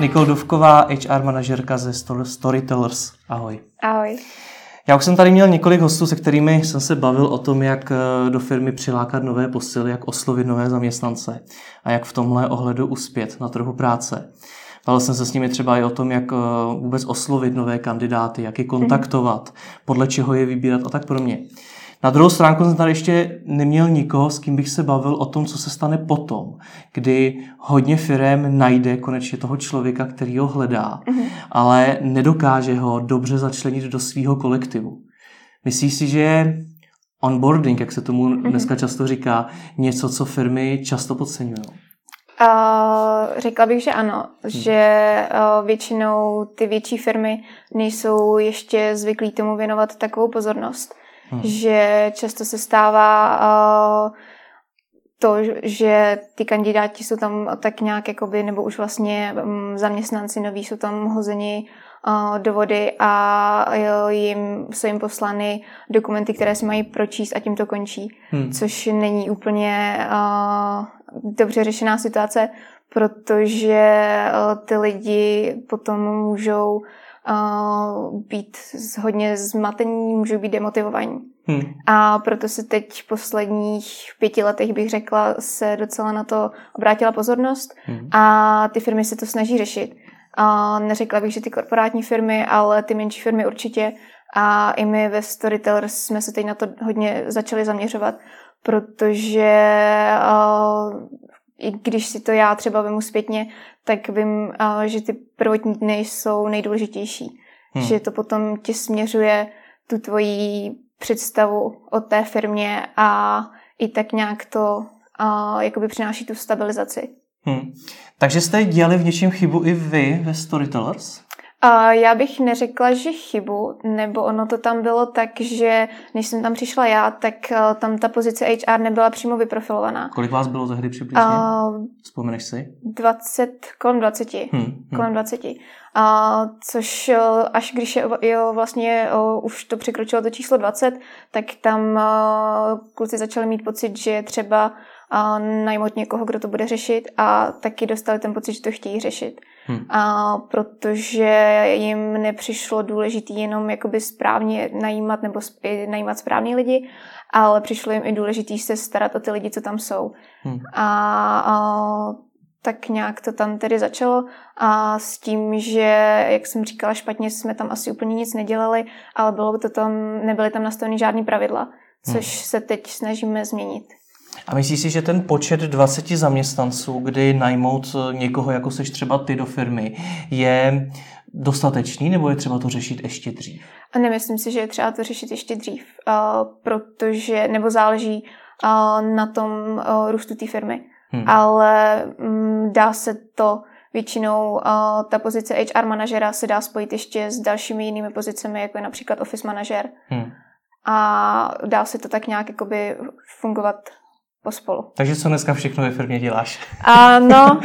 Nikol Duvková, HR manažerka ze Storytellers. Ahoj. Ahoj. Já už jsem tady měl několik hostů, se kterými jsem se bavil o tom, jak eh, do firmy přilákat nové posily, jak oslovit nové zaměstnance a jak v tomhle ohledu uspět na trhu práce. Bavil jsem se s nimi třeba i o tom, jak eh, vůbec oslovit nové kandidáty, jak je kontaktovat, podle čeho je vybírat a tak podobně. Na druhou stránku jsem tady ještě neměl nikoho, s kým bych se bavil o tom, co se stane potom, kdy hodně firm najde konečně toho člověka, který ho hledá, mm-hmm. ale nedokáže ho dobře začlenit do svého kolektivu. Myslíš si, že onboarding, jak se tomu mm-hmm. dneska často říká, něco, co firmy často podceňují? Uh, řekla bych, že ano, hmm. že uh, většinou ty větší firmy nejsou ještě zvyklí tomu věnovat takovou pozornost. Hmm. Že často se stává uh, to, že ty kandidáti jsou tam tak nějak, jakoby, nebo už vlastně um, zaměstnanci noví jsou tam hozeni uh, do vody a jo, jim, jsou jim poslány dokumenty, které si mají pročíst a tím to končí. Hmm. Což není úplně uh, dobře řešená situace, protože ty lidi potom můžou uh, být hodně zmatení, můžou být demotivovaní. Hmm. A proto se teď v posledních pěti letech, bych řekla, se docela na to obrátila pozornost hmm. a ty firmy se to snaží řešit. A neřekla bych, že ty korporátní firmy, ale ty menší firmy určitě. A i my ve Storytellers jsme se teď na to hodně začali zaměřovat, protože uh, i když si to já třeba vemu zpětně, tak vím, že ty prvotní dny jsou nejdůležitější. Hmm. Že to potom ti směřuje tu tvoji představu o té firmě a i tak nějak to uh, jakoby přináší tu stabilizaci. Hmm. Takže jste dělali v něčem chybu i vy ve Storytellers? Uh, já bych neřekla, že chybu, nebo ono to tam bylo tak, že než jsem tam přišla já, tak uh, tam ta pozice HR nebyla přímo vyprofilovaná. Kolik vás bylo tehdy přibližně? Uh, Vzpomeneš si? 20, kolem 20. Hmm, hmm. Kolem 20. Uh, což uh, až když je, jo, vlastně už to překročilo to číslo 20, tak tam kluci začali mít pocit, že třeba a najmout někoho, kdo to bude řešit a taky dostali ten pocit, že to chtějí řešit. Hmm. A protože jim nepřišlo důležitý jenom jakoby správně najímat nebo najímat správný lidi, ale přišlo jim i důležitý se starat o ty lidi, co tam jsou. Hmm. A, a tak nějak to tam tedy začalo a s tím, že, jak jsem říkala špatně, jsme tam asi úplně nic nedělali, ale bylo by to tam, nebyly tam nastaveny žádný pravidla, což hmm. se teď snažíme změnit. A myslíš si, že ten počet 20 zaměstnanců, kdy najmout někoho, jako seš třeba ty do firmy, je dostatečný, nebo je třeba to řešit ještě dřív? A nemyslím si, že je třeba to řešit ještě dřív, uh, protože, nebo záleží uh, na tom růstu té firmy. Hmm. Ale um, dá se to většinou, ta pozice HR manažera se dá spojit ještě s dalšími jinými pozicemi, jako je například office manažer. Hmm. A dá se to tak nějak jakoby fungovat pospolu. Takže co dneska všechno ve firmě děláš? A, no,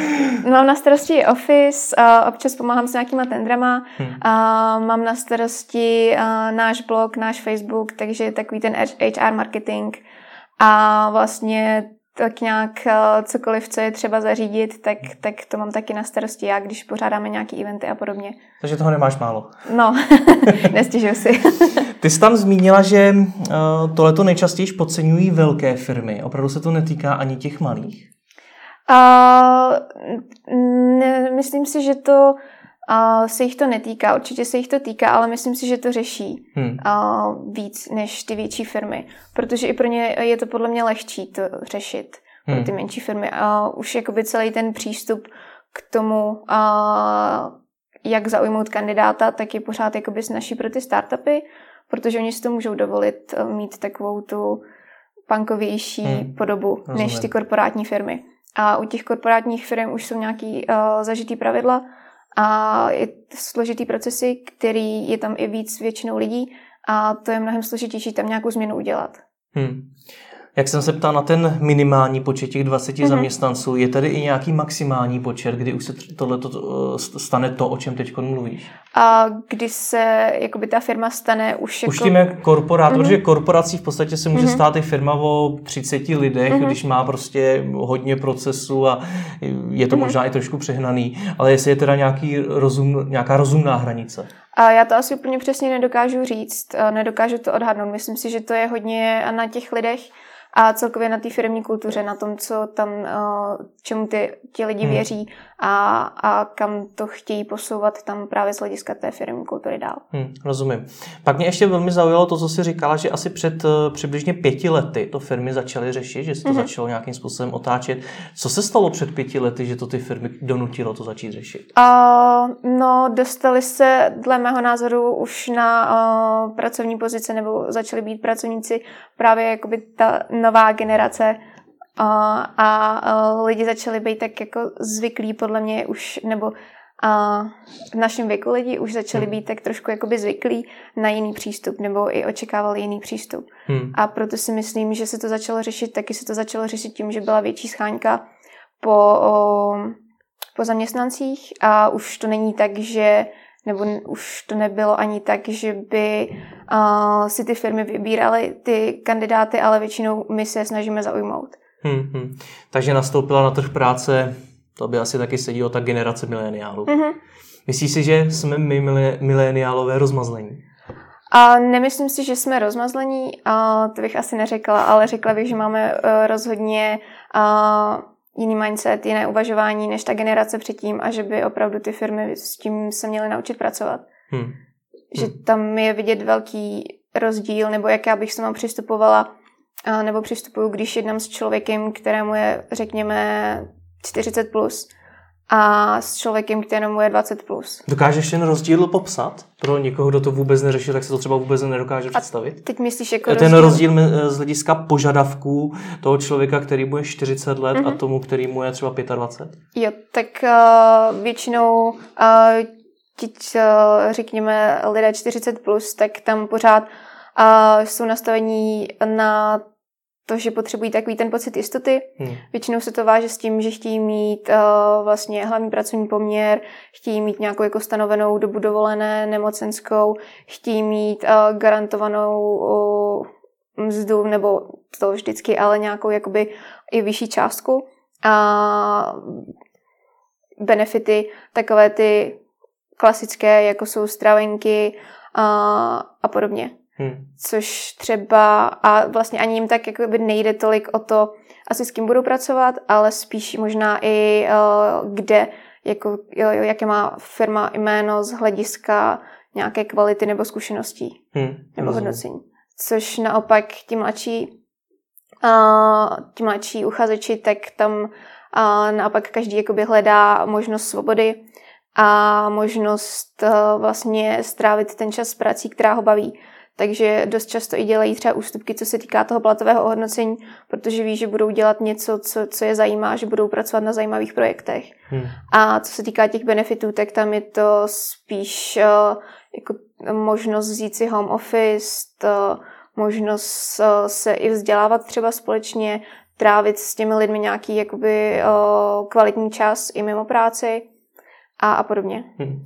mám na starosti Office, a občas pomáhám s nějakýma tendrama, hmm. a, mám na starosti a, náš blog, náš Facebook, takže takový ten HR marketing a vlastně tak nějak cokoliv, co je třeba zařídit, tak, tak to mám taky na starosti já, když pořádáme nějaké eventy a podobně. Takže toho nemáš málo. No, nestěžuji si. Ty jsi tam zmínila, že uh, tohleto nejčastěji podceňují velké firmy. Opravdu se to netýká ani těch malých? Uh, ne, myslím si, že to uh, se jich to netýká. Určitě se jich to týká, ale myslím si, že to řeší hmm. uh, víc než ty větší firmy. Protože i pro ně je to podle mě lehčí to řešit. Hmm. Pro ty menší firmy. Uh, už jakoby celý ten přístup k tomu, uh, jak zaujmout kandidáta, tak je pořád jakoby snaží pro ty startupy protože oni si to můžou dovolit eh, mít takovou tu punkovější hmm. podobu Rozumím. než ty korporátní firmy. A u těch korporátních firm už jsou nějaký uh, zažitý pravidla a je složitý procesy, který je tam i víc většinou lidí a to je mnohem složitější tam nějakou změnu udělat. Hmm. Jak jsem se ptal na ten minimální počet těch 20 mm-hmm. zaměstnanců, je tady i nějaký maximální počet, kdy už se tohle stane to, o čem teď mluvíš? A kdy se jakoby ta firma stane už jako... Už tím jak korporát, mm-hmm. protože korporací v podstatě se může mm-hmm. stát i firma o 30 lidech, mm-hmm. když má prostě hodně procesů a je to mm-hmm. možná i trošku přehnaný, ale jestli je teda nějaký rozum, nějaká rozumná hranice. A já to asi úplně přesně nedokážu říct, nedokážu to odhadnout. Myslím si, že to je hodně na těch lidech, a celkově na té firmní kultuře, na tom, co tam, eh, čemu ty, ti lidi hmm. věří a, a kam to chtějí posouvat tam právě z hlediska té firmní kultury dál. Hmm, rozumím. Pak mě ještě velmi zaujalo to, co jsi říkala, že asi před uh, přibližně pěti lety to firmy začaly řešit, že se to hmm. začalo nějakým způsobem otáčet. Co se stalo před pěti lety, že to ty firmy donutilo to začít řešit? Uh, no, dostali se dle mého názoru už na uh, pracovní pozice nebo začali být pracovníci právě jakoby ta nová generace a, a lidi začali být tak jako zvyklí podle mě už, nebo a v našem věku lidi už začali hmm. být tak trošku jakoby zvyklí na jiný přístup, nebo i očekávali jiný přístup. Hmm. A proto si myslím, že se to začalo řešit, taky se to začalo řešit tím, že byla větší schánka po, o, po zaměstnancích a už to není tak, že nebo už to nebylo ani tak, že by uh, si ty firmy vybíraly ty kandidáty, ale většinou my se snažíme zaujmout. Hmm, hmm. Takže nastoupila na trh práce, to by asi taky sedělo ta generace mileniálů. Mm-hmm. Myslíš si, že jsme my mileniálové rozmazlení? A nemyslím si, že jsme rozmazlení, a to bych asi neřekla, ale řekla bych, že máme uh, rozhodně uh, jiný mindset, jiné uvažování než ta generace předtím a že by opravdu ty firmy s tím se měly naučit pracovat. Hmm. Že hmm. tam je vidět velký rozdíl, nebo jak já bych s tomu přistupovala, nebo přistupuju, když jednám s člověkem, kterému je, řekněme, 40 plus, a s člověkem, kterému je 20+. Plus. Dokážeš ten rozdíl popsat? Pro někoho, kdo to vůbec neřešil, tak se to třeba vůbec nedokáže představit? A teď myslíš jako Ten rozdíl, rozdíl z hlediska požadavků toho člověka, který bude 40 let mm-hmm. a mhm. tomu, který mu je třeba 25? Jo, tak uh, většinou uh, teď, uh, řekněme, lidé 40+, plus, tak tam pořád uh, jsou nastavení na to, že potřebují takový ten pocit jistoty. Hmm. Většinou se to váže s tím, že chtějí mít uh, vlastně hlavní pracovní poměr, chtějí mít nějakou jako stanovenou dobu dovolené, nemocenskou, chtějí mít uh, garantovanou uh, mzdu, nebo to vždycky, ale nějakou jakoby i vyšší částku. A benefity, takové ty klasické, jako jsou stravenky a, a podobně. Hmm. Což třeba, a vlastně ani jim tak jakoby nejde tolik o to, asi s kým budou pracovat, ale spíš možná i uh, kde, jako, jo, jaké má firma jméno z hlediska nějaké kvality nebo zkušeností hmm. nebo hodnocení. Což naopak ti mladší, uh, ti mladší uchazeči, tak tam uh, naopak každý jakoby hledá možnost svobody a možnost uh, vlastně strávit ten čas s prací, která ho baví takže dost často i dělají třeba ústupky, co se týká toho platového ohodnocení, protože ví, že budou dělat něco, co, co je zajímá, že budou pracovat na zajímavých projektech. Hmm. A co se týká těch benefitů, tak tam je to spíš uh, jako možnost vzít si home office, to, možnost uh, se i vzdělávat třeba společně, trávit s těmi lidmi nějaký jakoby uh, kvalitní čas i mimo práci a, a podobně. Hmm.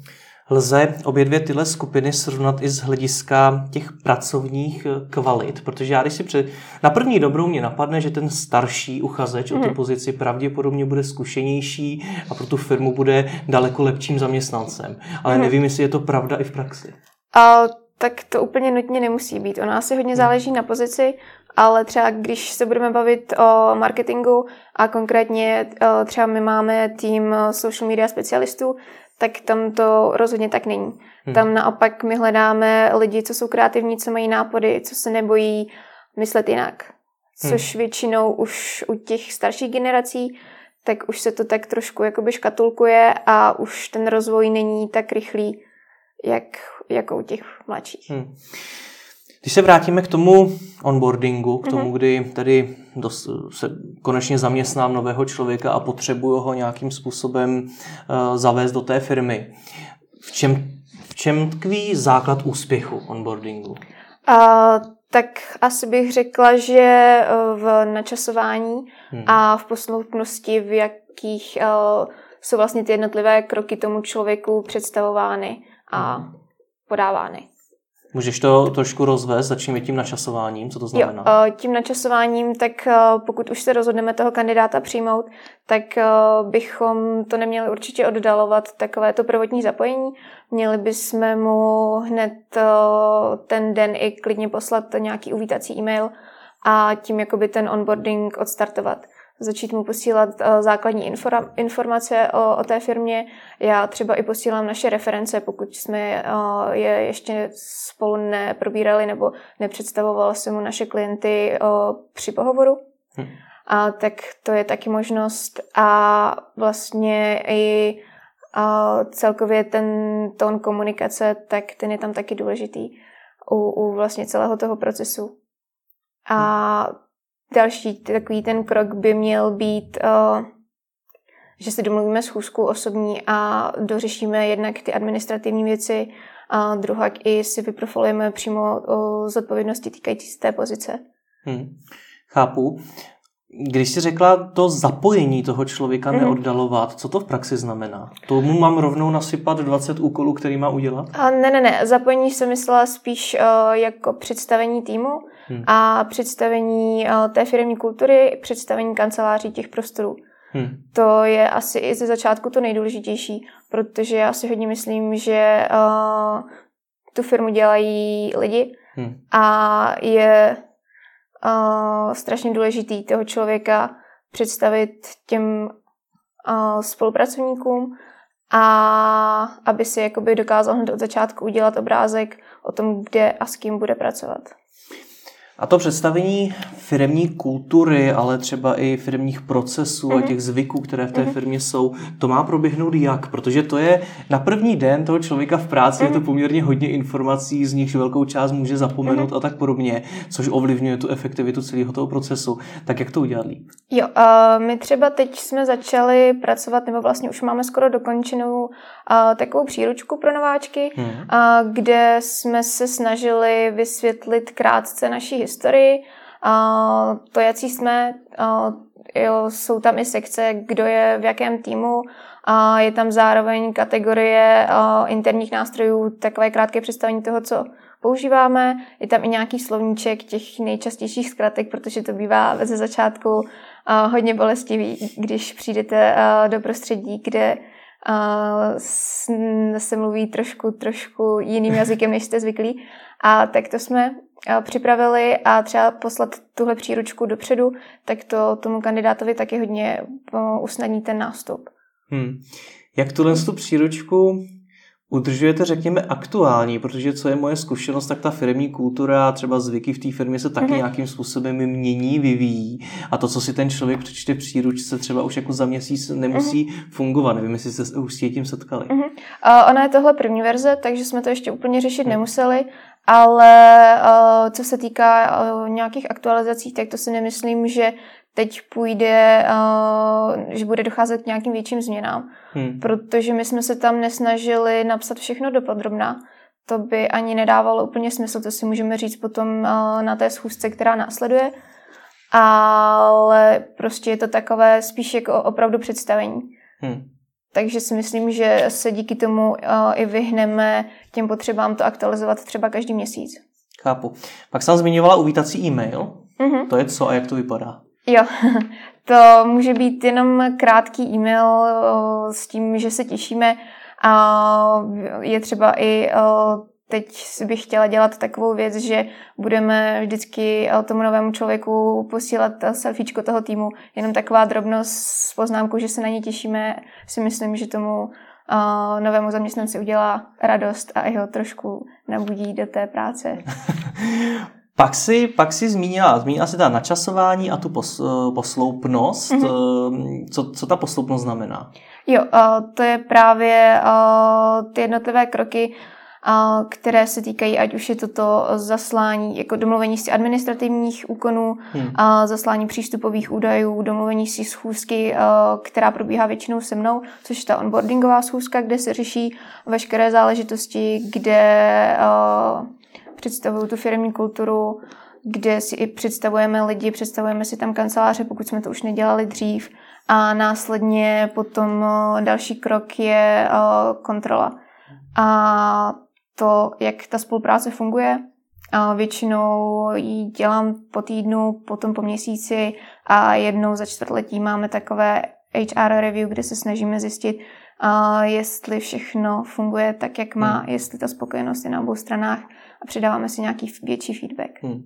Lze obě dvě tyhle skupiny srovnat i z hlediska těch pracovních eh, kvalit, protože já když si před... Na první dobrou mě napadne, že ten starší uchazeč mm. o tu mhm. pozici pravděpodobně bude zkušenější a pro tu firmu bude daleko lepším zaměstnancem. Ale mm. nevím, jestli je to pravda i v praxi. A, tak to úplně nutně nemusí být. Ono asi hodně mhm. záleží na pozici, ale třeba když se budeme bavit o marketingu a konkrétně eh, třeba my máme tým eh, social media specialistů, tak tam to rozhodně tak není. Hmm. Tam naopak my hledáme lidi, co jsou kreativní, co mají nápady, co se nebojí myslet jinak. Což hmm. většinou už u těch starších generací, tak už se to tak trošku jakoby škatulkuje a už ten rozvoj není tak rychlý, jak, jako u těch mladších. Hmm. Když se vrátíme k tomu onboardingu, k tomu, mm-hmm. kdy tady dos, se konečně zaměstnám nového člověka a potřebuju ho nějakým způsobem uh, zavést do té firmy, v čem, v čem tkví základ úspěchu onboardingu? Uh, tak asi bych řekla, že v načasování hmm. a v posloupnosti, v jakých uh, jsou vlastně ty jednotlivé kroky tomu člověku představovány a hmm. podávány. Můžeš to trošku rozvést, začneme tím načasováním, co to znamená? Jo, eh, tím načasováním, tak eh, pokud už se rozhodneme toho kandidáta přijmout, tak eh, bychom to neměli určitě oddalovat, takové to prvotní zapojení. Měli bychom mu hned ten den i klidně poslat nějaký uvítací e-mail a tím jakoby ten onboarding odstartovat začít mu posílat uh, základní informace o, o té firmě. Já třeba i posílám naše reference, pokud jsme uh, je ještě spolu neprobírali nebo nepředstavovala se mu naše klienty uh, při pohovoru. Hm. A tak to je taky možnost. A vlastně i a celkově ten tón komunikace, tak ten je tam taky důležitý u, u vlastně celého toho procesu. A hm. Další takový ten krok by měl být, uh, že si domluvíme schůzku osobní a dořešíme jednak ty administrativní věci, a druhak i si vyprofilujeme přímo o zodpovědnosti týkající se té pozice. Hmm. Chápu. Když jsi řekla to zapojení toho člověka mm. neoddalovat, co to v praxi znamená? Tomu mám rovnou nasypat 20 úkolů, který má udělat? A ne, ne, ne. Zapojení jsem myslela spíš uh, jako představení týmu hmm. a představení uh, té firmní kultury, představení kanceláří těch prostorů. Hmm. To je asi i ze začátku to nejdůležitější, protože já si hodně myslím, že uh, tu firmu dělají lidi hmm. a je uh, strašně důležitý toho člověka představit těm uh, spolupracovníkům a aby si jakoby dokázal hned od začátku udělat obrázek o tom, kde a s kým bude pracovat. A to představení firmní kultury, ale třeba i firmních procesů mm-hmm. a mhm. těch zvyků, které v té mm-hmm. firmě jsou, to má proběhnout jak? Protože to je na první den toho člověka v práci, mm-hmm. je to mhm. poměrně hodně informací, z nichž velkou část může zapomenout mm-hmm. a tak podobně, což ovlivňuje tu efektivitu celého toho procesu. Tak jak to udělat líp? Jo, uh, my třeba teď jsme začali pracovat, nebo vlastně už máme skoro dokončenou uh, takovou příručku pro nováčky, mm-hmm. uh, kde jsme se snažili vysvětlit krátce naší historii, uh, to, jaký jsme, uh, jo, jsou tam i sekce, kdo je v jakém týmu, a je tam zároveň kategorie uh, interních nástrojů, takové krátké představení toho, co používáme. Je tam i nějaký slovníček těch nejčastějších zkratek, protože to bývá ze začátku uh, hodně bolestivý, když přijdete uh, do prostředí, kde se mluví trošku, trošku jiným jazykem, než jste zvyklí. A tak to jsme připravili a třeba poslat tuhle příručku dopředu, tak to tomu kandidátovi taky hodně usnadní ten nástup. Hmm. Jak tuhle tu příručku udržujete, řekněme, aktuální, protože co je moje zkušenost, tak ta firmní kultura a třeba zvyky v té firmě se taky mm-hmm. nějakým způsobem mění, vyvíjí a to, co si ten člověk přečte v příručce, třeba už jako za měsíc nemusí mm-hmm. fungovat. Nevím, jestli se už s tím setkali. Mm-hmm. Uh, ona je tohle první verze, takže jsme to ještě úplně řešit mm. nemuseli, ale uh, co se týká uh, nějakých aktualizací, tak to si nemyslím, že teď půjde, uh, že bude docházet k nějakým větším změnám, hmm. protože my jsme se tam nesnažili napsat všechno dopodrobná. To by ani nedávalo úplně smysl, to si můžeme říct potom na té schůzce, která následuje. Ale prostě je to takové spíš jako opravdu představení. Hmm. Takže si myslím, že se díky tomu uh, i vyhneme těm potřebám to aktualizovat třeba každý měsíc. Chápu. Pak jsem zmiňovala uvítací e-mail. Mm-hmm. To je co a jak to vypadá? Jo, to může být jenom krátký e-mail s tím, že se těšíme. A je třeba i teď bych chtěla dělat takovou věc, že budeme vždycky tomu novému člověku posílat selfiečko toho týmu. Jenom taková drobnost s poznámkou, že se na ně těšíme, si myslím, že tomu novému zaměstnanci udělá radost a jeho trošku nabudí do té práce. Pak si, pak si zmínila, zmínila si ta načasování a tu pos, eh, posloupnost. Mm-hmm. Co, co ta posloupnost znamená? Jo, to je právě ty jednotlivé kroky, které se týkají, ať už je toto zaslání, jako domluvení si administrativních úkonů, hmm. zaslání přístupových údajů, domluvení si schůzky, která probíhá většinou se mnou, což je ta onboardingová schůzka, kde se řeší veškeré záležitosti, kde představují tu firmní kulturu, kde si i představujeme lidi, představujeme si tam kanceláře, pokud jsme to už nedělali dřív. A následně potom další krok je kontrola. A to, jak ta spolupráce funguje. A většinou ji dělám po týdnu, potom po měsíci a jednou za čtvrtletí máme takové HR review, kde se snažíme zjistit, uh, jestli všechno funguje tak, jak má, hmm. jestli ta spokojenost je na obou stranách a předáváme si nějaký větší feedback. Hmm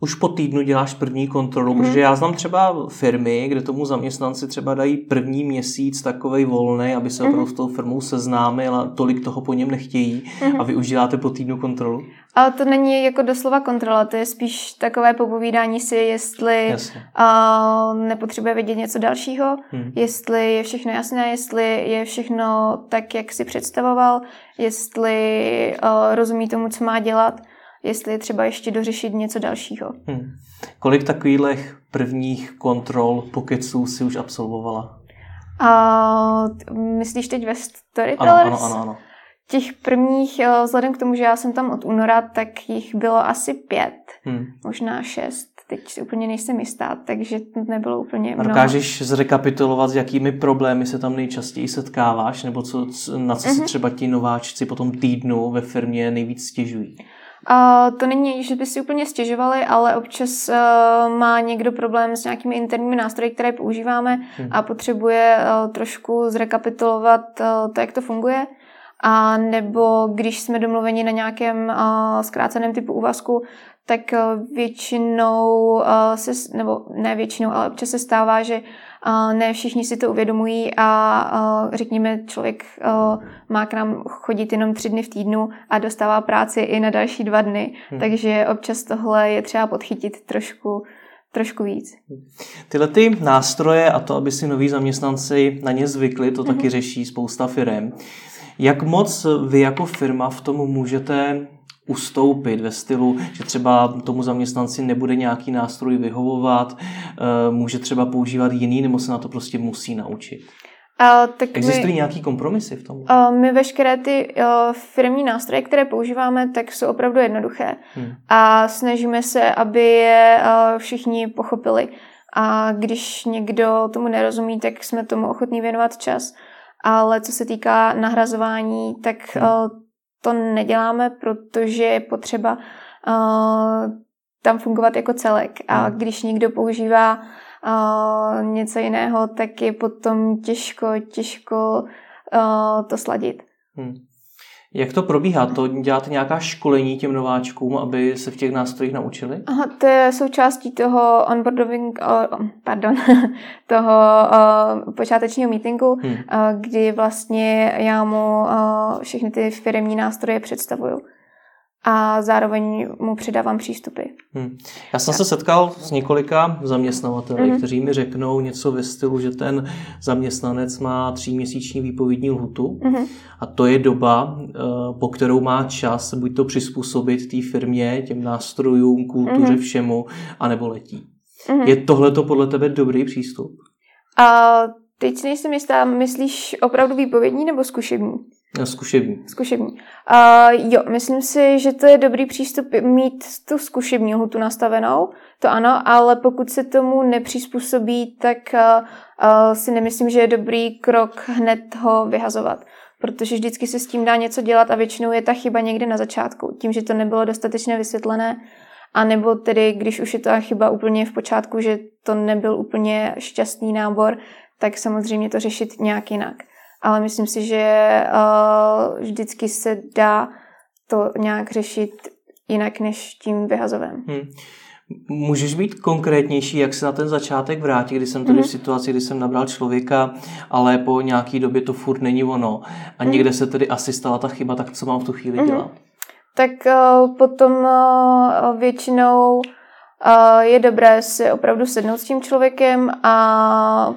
už po týdnu děláš první kontrolu, hmm. protože já znám třeba firmy, kde tomu zaměstnanci třeba dají první měsíc takovej volný, aby se hmm. s tou firmou seznámil a tolik toho po něm nechtějí hmm. a vy už děláte po týdnu kontrolu. Ale to není jako doslova kontrola, to je spíš takové popovídání si, jestli uh, nepotřebuje vědět něco dalšího, hmm. jestli je všechno jasné, jestli je všechno tak, jak si představoval, jestli uh, rozumí tomu, co má dělat jestli je třeba ještě dořešit něco dalšího. Hmm. Kolik takových prvních kontrol pokeců si už absolvovala? A, myslíš teď ve Storytellers? Ano, ano, ano, ano. Těch prvních, eh, vzhledem k tomu, že já jsem tam od února, tak jich bylo asi pět, hmm. možná šest. Teď si úplně nejsem jistá, takže to nebylo úplně mnoho. Dokážeš zrekapitulovat, s jakými problémy se tam nejčastěji setkáváš, nebo co, na co si mhm. třeba ti nováčci po tom týdnu ve firmě nejvíc stěžují? Uh, to není, že by si úplně stěžovali, ale občas uh, má někdo problém s nějakými interními nástroji, které používáme hmm. a potřebuje uh, trošku zrekapitulovat uh, to, jak to funguje. A nebo když jsme domluveni na nějakém uh, zkráceném typu úvazku, tak většinou uh, se, nebo ne většinou, ale občas se stává, že ne všichni si to uvědomují a řekněme, člověk má k nám chodit jenom tři dny v týdnu a dostává práci i na další dva dny, hmm. takže občas tohle je třeba podchytit trošku trošku víc. Tyhle ty nástroje a to, aby si noví zaměstnanci na ně zvykli, to taky řeší spousta firm. Jak moc vy jako firma v tom můžete ustoupit ve stylu, že třeba tomu zaměstnanci nebude nějaký nástroj vyhovovat, eh, může třeba používat jiný, nebo se na to prostě musí naučit? Uh, tak Existují my, nějaký kompromisy v tom? Uh, my veškeré ty uh, firmní nástroje, které používáme, tak jsou opravdu jednoduché. Hmm. A snažíme se, aby je uh, všichni pochopili. A když někdo tomu nerozumí, tak jsme tomu ochotní věnovat čas. Ale co se týká nahrazování, tak hmm. To neděláme, protože je potřeba uh, tam fungovat jako celek. A hmm. když někdo používá uh, něco jiného, tak je potom těžko, těžko uh, to sladit. Hmm. Jak to probíhá? To děláte nějaká školení těm nováčkům, aby se v těch nástrojích naučili? Aha, to je součástí toho onboarding, pardon, toho počátečního meetingu, hmm. kdy vlastně já mu všechny ty firmní nástroje představuju a zároveň mu předávám přístupy. Hmm. Já jsem se setkal s několika zaměstnavateli, hmm. kteří mi řeknou něco ve stylu, že ten zaměstnanec má tříměsíční výpovědní lhutu hmm. a to je doba, eh, po kterou má čas buď to přizpůsobit té firmě, těm nástrojům, kultuře, hmm. všemu, anebo letí. Hmm. Je tohle to podle tebe dobrý přístup? A teď si nejsem jistá, myslíš opravdu výpovědní nebo zkušební? Zkušební. Zkušební. Uh, jo, myslím si, že to je dobrý přístup mít tu zkušební hutu nastavenou, to ano, ale pokud se tomu nepřizpůsobí, tak uh, uh, si nemyslím, že je dobrý krok hned ho vyhazovat. Protože vždycky se s tím dá něco dělat a většinou je ta chyba někde na začátku, tím, že to nebylo dostatečně vysvětlené, a nebo tedy, když už je ta chyba úplně v počátku, že to nebyl úplně šťastný nábor, tak samozřejmě to řešit nějak jinak ale myslím si, že uh, vždycky se dá to nějak řešit jinak než tím vyhazovem. Hmm. Můžeš být konkrétnější, jak se na ten začátek vrátit, kdy jsem tady mm-hmm. v situaci, kdy jsem nabral člověka, ale po nějaký době to furt není ono a mm-hmm. někde se tedy asi stala ta chyba, tak co mám v tu chvíli mm-hmm. dělat? Tak uh, potom uh, většinou uh, je dobré si opravdu sednout s tím člověkem a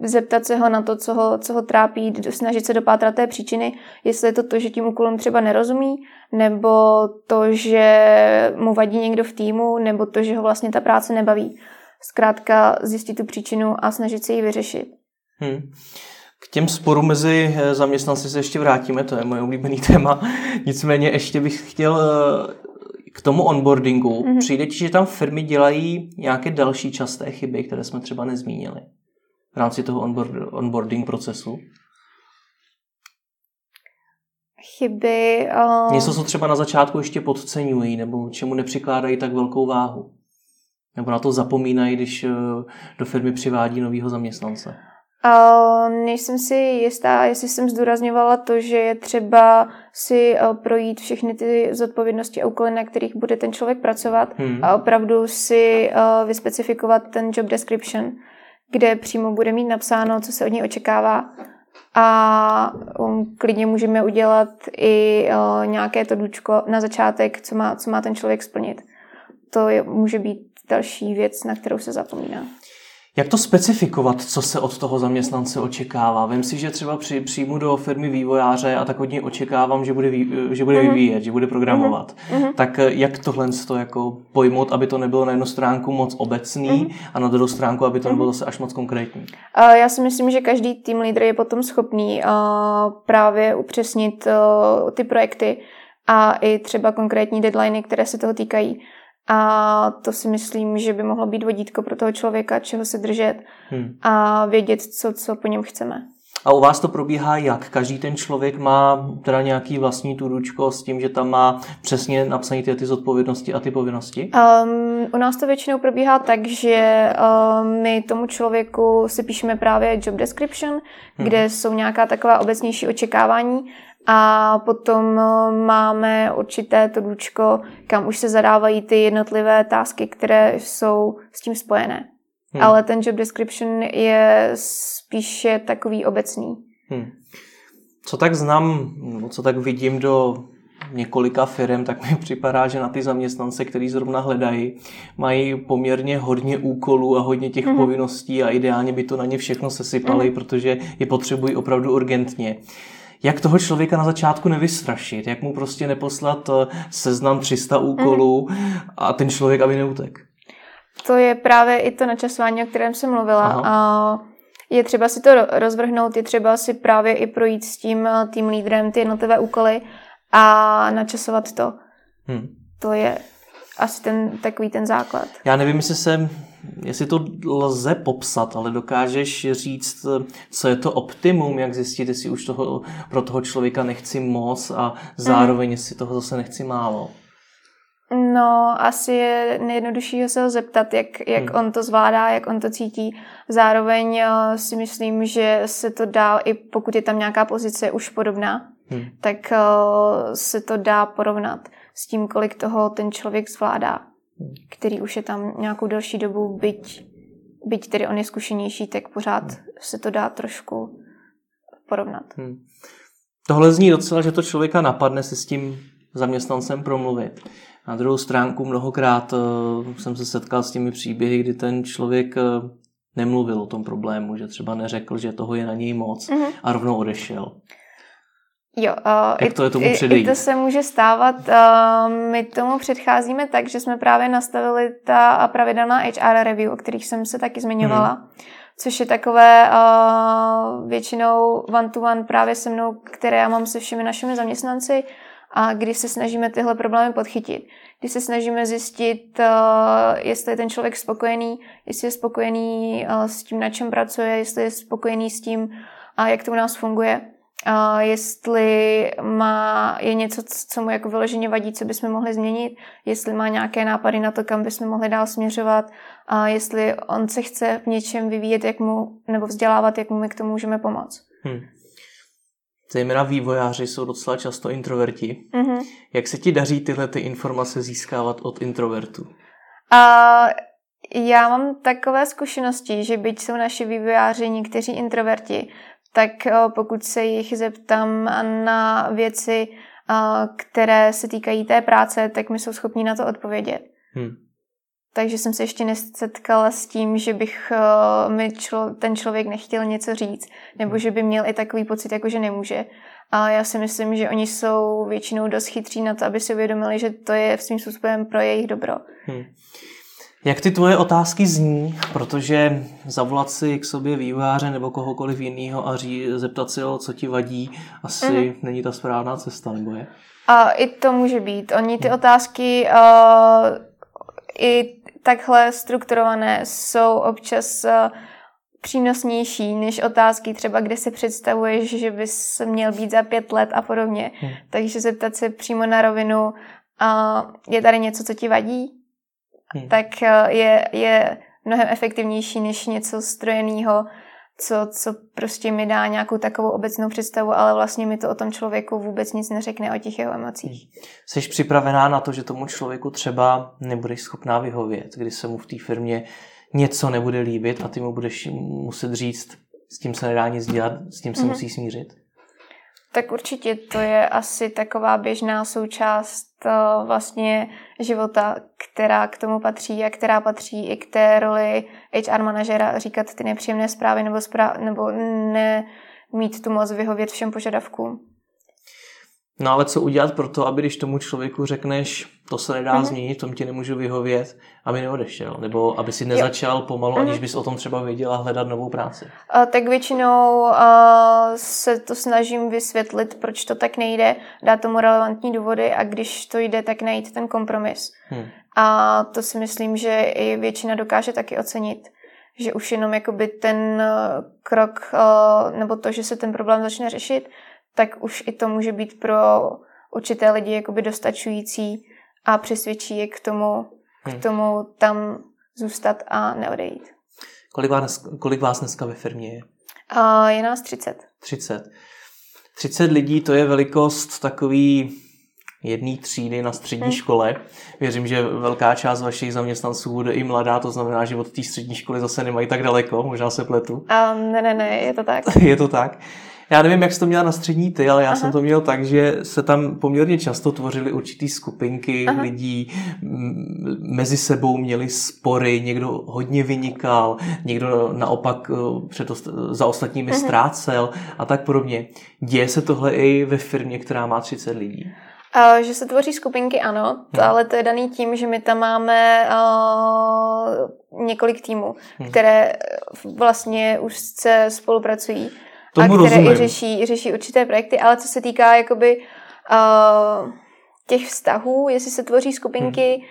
zeptat se ho na to, co ho, co ho trápí, snažit se dopátrat té příčiny, jestli je to to, že tím úkolům třeba nerozumí, nebo to, že mu vadí někdo v týmu, nebo to, že ho vlastně ta práce nebaví. Zkrátka zjistit tu příčinu a snažit se ji vyřešit. Hmm. K těm sporům mezi eh, zaměstnanci se ještě vrátíme, to je moje oblíbený téma. Nicméně ještě bych chtěl eh, K tomu onboardingu mm-hmm. přijde ti, že tam firmy dělají nějaké další časté chyby, které jsme třeba nezmínili v rámci toho onboard, onboarding procesu? Chyby... Um... Něco, co třeba na začátku ještě podceňují, nebo čemu nepřikládají tak velkou váhu. Nebo na to zapomínají, když eh, do firmy přivádí nového zaměstnance. Uh, nejsem si jistá, jestli jsem zdůrazňovala to, že je třeba si uh, projít všechny ty zodpovědnosti a úkoly, na kterých bude ten člověk pracovat hmm. a opravdu si uh, vyspecifikovat ten job description, kde přímo bude mít napsáno, co se od něj očekává a um, klidně můžeme udělat i uh, nějaké to důčko na začátek, co má, co má ten člověk splnit. To je, může být další věc, na kterou se zapomíná. Jak to specifikovat, co se od toho zaměstnance očekává? Vím si, že třeba při, přijmu do firmy vývojáře a tak od něj očekávám, že bude, vý, že bude mm-hmm. vyvíjet, že bude programovat. Mm-hmm. Tak eh, jak tohle to jako pojmout, aby to nebylo na jednu stránku moc obecný mm-hmm. a na druhou stránku, aby to nebylo mm-hmm. zase až moc konkrétní? Uh, já si myslím, že každý tým lídr je potom schopný uh, právě upřesnit ty projekty a i třeba konkrétní deadliny, které se toho týkají. A to si myslím, že by mohlo být vodítko pro toho člověka, čeho se držet hmm. a vědět, co, co po něm chceme. A u vás to probíhá jak? Každý ten člověk má teda nějaký vlastní tudučko s tím, že tam má přesně napsané ty, ty zodpovědnosti a ty povinnosti? Um, u nás to většinou probíhá tak, že um, my tomu člověku si píšeme právě job description, hmm. kde jsou nějaká taková obecnější očekávání a potom eh, máme určité to důčko, kam už se zadávají ty jednotlivé tásky, které jsou s tím spojené. Hmm. Ale ten job description je spíše takový obecný. Hmm. Co tak znám, co tak vidím do několika firm, tak mi připadá, že na ty zaměstnance, který zrovna hledají, mají poměrně hodně úkolů a hodně těch mm. povinností a ideálně by to na ně všechno sesypali, mm. protože je potřebují opravdu urgentně jak toho člověka na začátku nevystrašit, jak mu prostě neposlat eh, seznam 300 úkolů mm. a ten člověk, aby neutek. To je právě i to načasování, o kterém jsem mluvila. Aha. A je třeba si to rozvrhnout, je třeba si právě i projít s tím eh, tým lídrem ty jednotlivé úkoly a načasovat to. Hmm. To je asi ten takový ten základ. Já nevím, jestli se jestli to lze popsat, ale dokážeš říct, co je to optimum, jak zjistit, jestli už toho, pro toho člověka nechci moc a zároveň, jestli toho zase nechci málo. No, asi je nejjednodušší se ho zeptat, jak, jak hmm. on to zvládá, jak on to cítí. Zároveň uh, si myslím, že se to dá, i pokud je tam nějaká pozice už podobná, hmm. tak uh, se to dá porovnat s tím, kolik toho ten člověk zvládá který už je tam nějakou delší dobu, byť, byť tedy on je zkušenější, tak pořád hmm. se to dá trošku porovnat. Hmm. Tohle zní docela, že to člověka napadne se s tím zaměstnancem promluvit. Na druhou stránku mnohokrát uh, jsem se setkal s těmi příběhy, kdy ten člověk uh, nemluvil o tom problému, že třeba neřekl, že toho je na něj moc mm-hmm. a rovnou odešel. Jo, uh, Jak to je tomu i, i to se může stávat. Uh, my tomu předcházíme tak, že jsme právě nastavili ta pravidelná HR review, o kterých jsem se taky zmiňovala, hmm. což je takové uh, většinou one-to-one právě se mnou, které já mám se všemi našimi zaměstnanci a kdy se snažíme tyhle problémy podchytit. Kdy se snažíme zjistit, uh, jestli je ten člověk spokojený, jestli je spokojený uh, s tím, na čem pracuje, jestli je spokojený s tím, uh, jak to u nás funguje jestli má, je něco, co mu jako vyloženě vadí, co bychom mohli změnit, jestli má nějaké nápady na to, kam bychom mohli dál směřovat, a jestli on se chce v něčem vyvíjet, jak mu, nebo vzdělávat, jak mu my k tomu můžeme pomoct. Hmm. Zejména vývojáři jsou docela často introverti. Mm-hmm. Jak se ti daří tyhle ty informace získávat od introvertů? A já mám takové zkušenosti, že byť jsou naši vývojáři někteří introverti, tak eh, pokud se jich zeptám na věci, eh, které se týkají té práce, tak mi jsou schopni na to odpovědět. Hmm. Takže jsem se ještě nesetkala s tím, že bych eh, mi člo, ten člověk nechtěl něco říct, nebo hmm. že by měl i takový pocit, jako že nemůže. A já si myslím, že oni jsou většinou dost chytří na to, aby si uvědomili, že to je svým způsobem pro jejich dobro. Hmm. Jak ty tvoje otázky zní? Protože zavolat si k sobě vývojáře nebo kohokoliv jiného a ří, zeptat si ho, co ti vadí, asi mm. není ta správná cesta, nebo je? A I to může být. Oni ty mm. otázky uh, i takhle strukturované jsou občas uh, přínosnější než otázky třeba, kde si představuješ, že bys měl být za pět let a podobně. Hmm. Takže zeptat se přímo na rovinu, uh, je tady něco, co ti vadí? Hmm. Tak uh, je, je mnohem efektivnější než něco strojeného, co, co prostě mi dá nějakou takovou obecnou představu, ale vlastně mi to o tom člověku vůbec nic neřekne o těch jeho emocích. Hmm. Jsi připravená na to, že tomu člověku třeba nebudeš schopná vyhovět, kdy se mu v té firmě něco nebude líbit a ty mu budeš muset říct, s tím se nedá nic dělat, s tím se mm-hmm. musí smířit? Tak určitě to je asi taková běžná součást uh, vlastně života, která k tomu patří a která patří i k té roli HR manažera říkat ty nepříjemné zprávy nebo, zpráv, nebo ne mít tu moc vyhovět všem požadavkům. No ale co udělat pro to, aby když tomu člověku řekneš, to se nedá mm-hmm. změnit, tom ti nemůžu vyhovět, aby neodešel, nebo aby si nezačal jo. pomalu, mm-hmm. aniž bys o tom třeba věděla hledat novou práci? A, tak většinou uh, se to snažím vysvětlit, proč to tak nejde, dát tomu relevantní důvody a když to jde, tak najít ten kompromis. Hmm. A to si myslím, že i většina dokáže taky ocenit že už jenom jakoby ten krok, nebo to, že se ten problém začne řešit, tak už i to může být pro určité lidi jakoby dostačující a přesvědčí je k tomu, k hmm. tomu tam zůstat a neodejít. Kolik vás, kolik vás dneska ve firmě je? Uh, je nás 30. 30. 30 lidí to je velikost takový jedné třídy na střední hmm. škole. Věřím, že velká část vašich zaměstnanců bude i mladá, to znamená, že od té střední školy zase nemají tak daleko, možná se pletu. Um, ne, ne, ne, je to tak. je to tak. Já nevím, jak jsi to měla na střední ty, ale já Aha. jsem to měl tak, že se tam poměrně často tvořily určitý skupinky Aha. lidí, mezi sebou měli spory, někdo hodně vynikal, někdo naopak eh, před za ostatními Aha. ztrácel a tak podobně. Děje se tohle i ve firmě, která má 30 lidí? Uh, že se tvoří skupinky, ano, hmm. ale to je daný tím, že my tam máme uh, několik týmů, hmm. které vlastně už se spolupracují. Tomu a které rozumím. i řeší, řeší určité projekty, ale co se týká jakoby uh, těch vztahů, jestli se tvoří skupinky, hmm.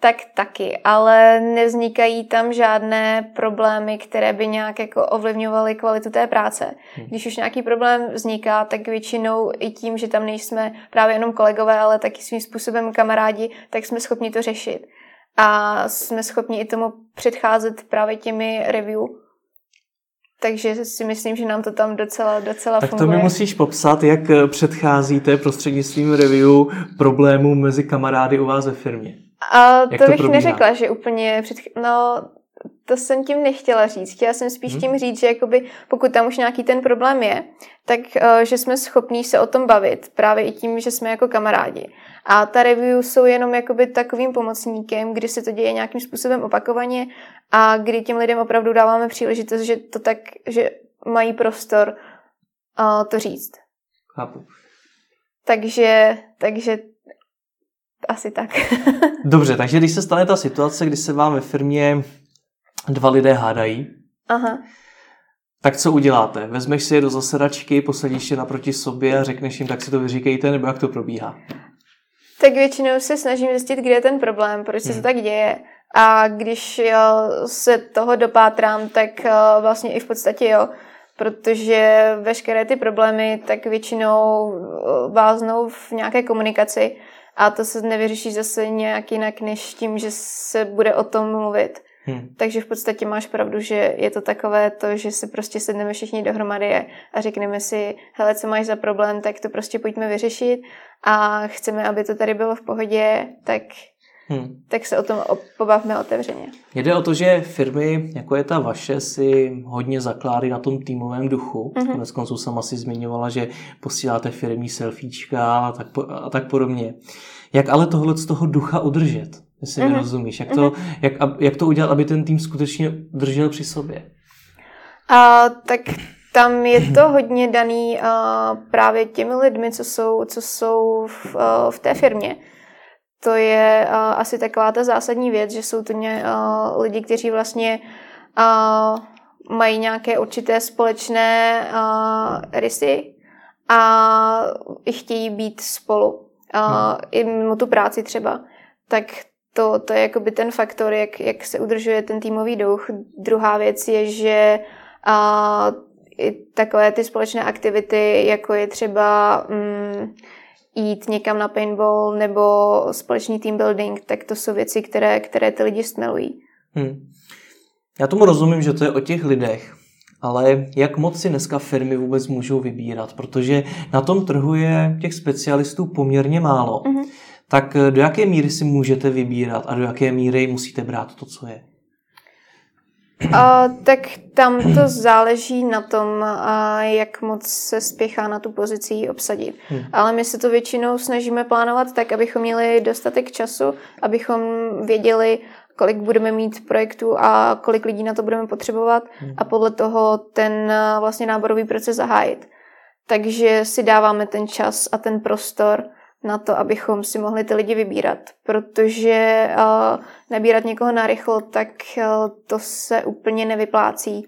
tak taky, ale nevznikají tam žádné problémy, které by nějak jako ovlivňovaly kvalitu té práce. Hmm. Když už nějaký problém vzniká, tak většinou i tím, že tam nejsme právě jenom kolegové, ale taky svým způsobem kamarádi, tak jsme schopni to řešit. A jsme schopni i tomu předcházet právě těmi review, takže si myslím, že nám to tam docela, docela tak funguje. Tak to mi musíš popsat, jak eh, předcházíte prostřednictvím review problémů mezi kamarády u vás ve firmě. A jak to, to bych probíhá? neřekla, že úplně před... No, to jsem tím nechtěla říct. Chtěla jsem spíš hmm. tím říct, že jakoby, pokud tam už nějaký ten problém je, tak uh, že jsme schopní se o tom bavit, právě i tím, že jsme jako kamarádi. A ta review jsou jenom jakoby takovým pomocníkem, kdy se to děje nějakým způsobem opakovaně a kdy těm lidem opravdu dáváme příležitost, že to tak, že mají prostor uh, to říct. Chápu. Takže, takže asi tak. Dobře, takže když se stane ta situace, kdy se vám ve firmě dva lidé hádají, Aha. tak co uděláte? Vezmeš si je do zasedačky, posadíš je naproti sobě a řekneš jim, tak si to vyříkejte, nebo jak to probíhá? Tak většinou se snažím zjistit, kde je ten problém, proč se hmm. to tak děje. A když jo, se toho dopátrám, tak uh, vlastně i v podstatě jo, protože veškeré ty problémy tak většinou uh, váznou v nějaké komunikaci a to se nevyřeší zase nějak jinak, než tím, že se bude o tom mluvit. Hmm. Takže v podstatě máš pravdu, že je to takové to, že se prostě sedneme všichni dohromady a řekneme si, hele, co máš za problém, tak to prostě pojďme vyřešit a chceme, aby to tady bylo v pohodě, tak Hmm. tak se o tom pobavme otevřeně. Jde o to, že firmy, jako je ta vaše, si hodně zakládají na tom týmovém duchu. Mm-hmm. Konec konců sama si zmiňovala, že posíláte firmní selfiečka a tak, a tak podobně. Jak ale tohle z toho ducha udržet? Jestli mm-hmm. mi rozumíš. Jak to, mm-hmm. jak, jak to udělat, aby ten tým skutečně držel při sobě? A, tak tam je to hodně daný a, právě těmi lidmi, co jsou, co jsou v, a, v té firmě. to je uh, asi taková ta zásadní věc, že jsou to ně, uh, lidi, kteří vlastně uh, mají nějaké určité společné uh, rysy a chtějí být spolu. Uh, I mimo tu práci třeba. Tak to, to je jakoby ten faktor, jak, jak se udržuje ten týmový duch. Druhá věc je, že uh, i takové ty společné aktivity, jako je třeba mm, jít někam na paintball nebo společný team building, tak to jsou věci, které, které ty lidi stmelují. Hmm. Já tomu rozumím, že to je o těch lidech, ale jak moc si dneska firmy vůbec můžou vybírat, protože na tom trhu je těch specialistů poměrně málo. Mm-hmm. Tak do jaké míry si můžete vybírat a do jaké míry musíte brát to, co je? A, tak tam to záleží na tom, a jak moc se spěchá na tu pozici ji obsadit. Hmm. Ale my se to většinou snažíme plánovat tak, abychom měli dostatek času, abychom věděli, kolik budeme mít projektů a kolik lidí na to budeme potřebovat hmm. a podle toho ten vlastně náborový proces zahájit. Takže si dáváme ten čas a ten prostor na to, abychom si mohli ty lidi vybírat. Protože uh, nabírat někoho na rychlo, tak uh, to se úplně nevyplácí.